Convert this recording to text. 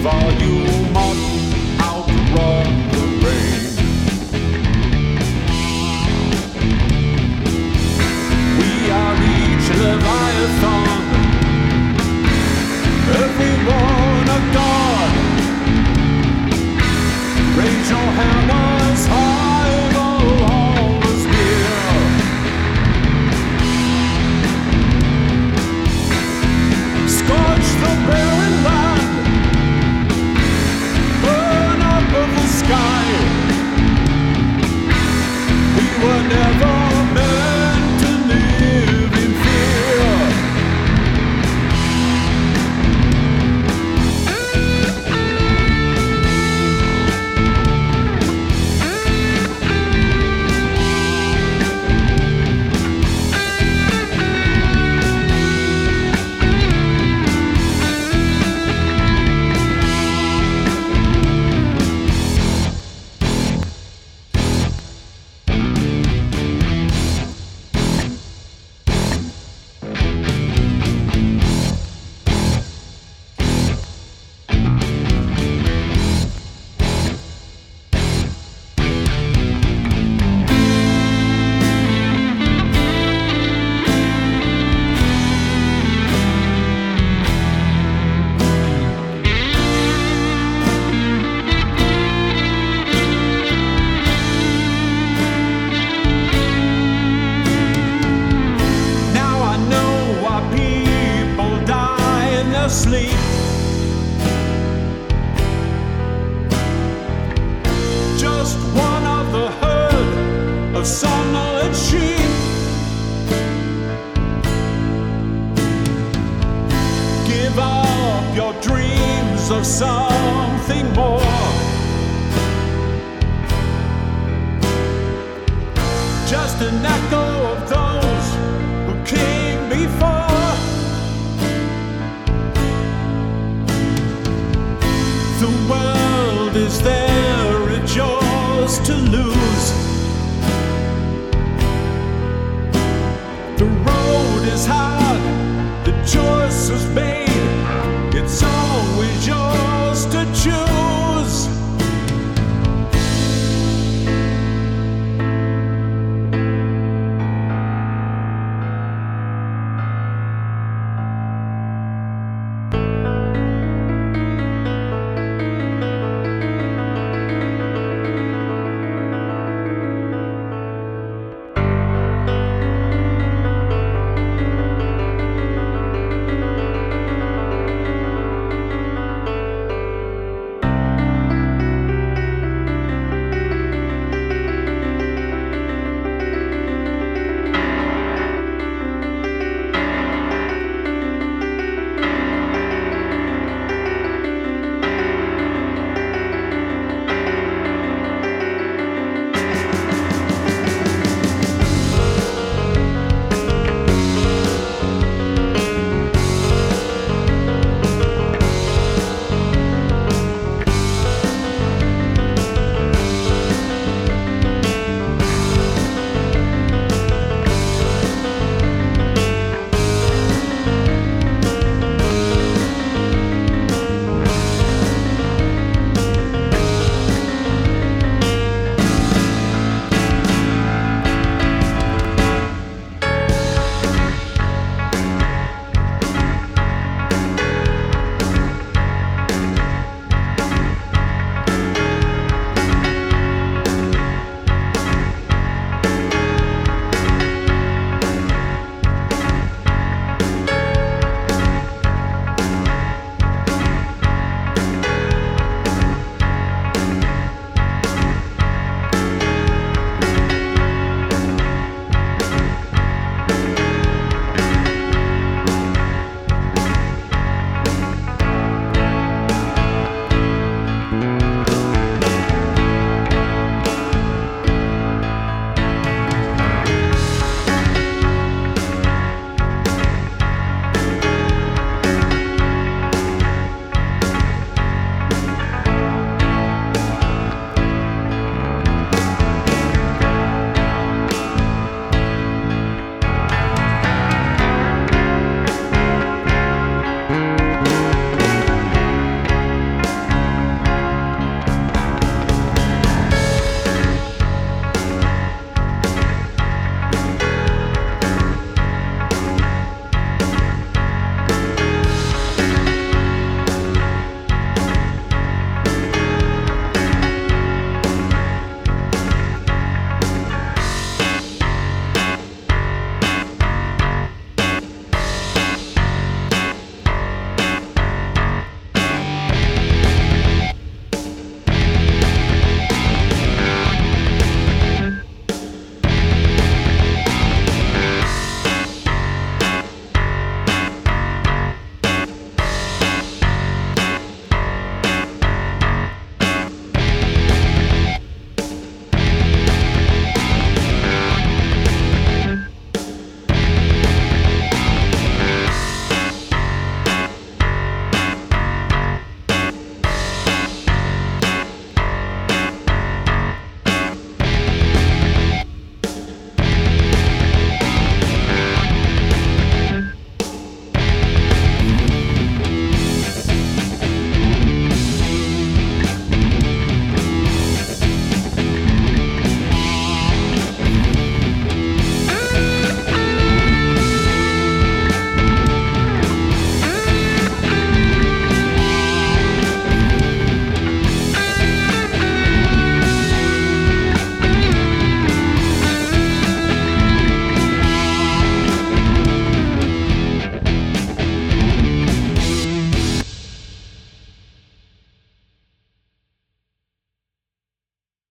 volume. Just one of the herd of somnolent sheep. Give up your dreams of something more. Just an echo.